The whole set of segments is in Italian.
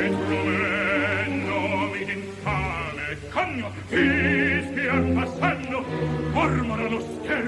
e tu mi d'infame cagno fischi al passanno mormora schermo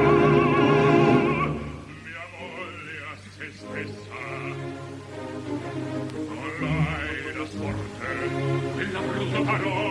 parole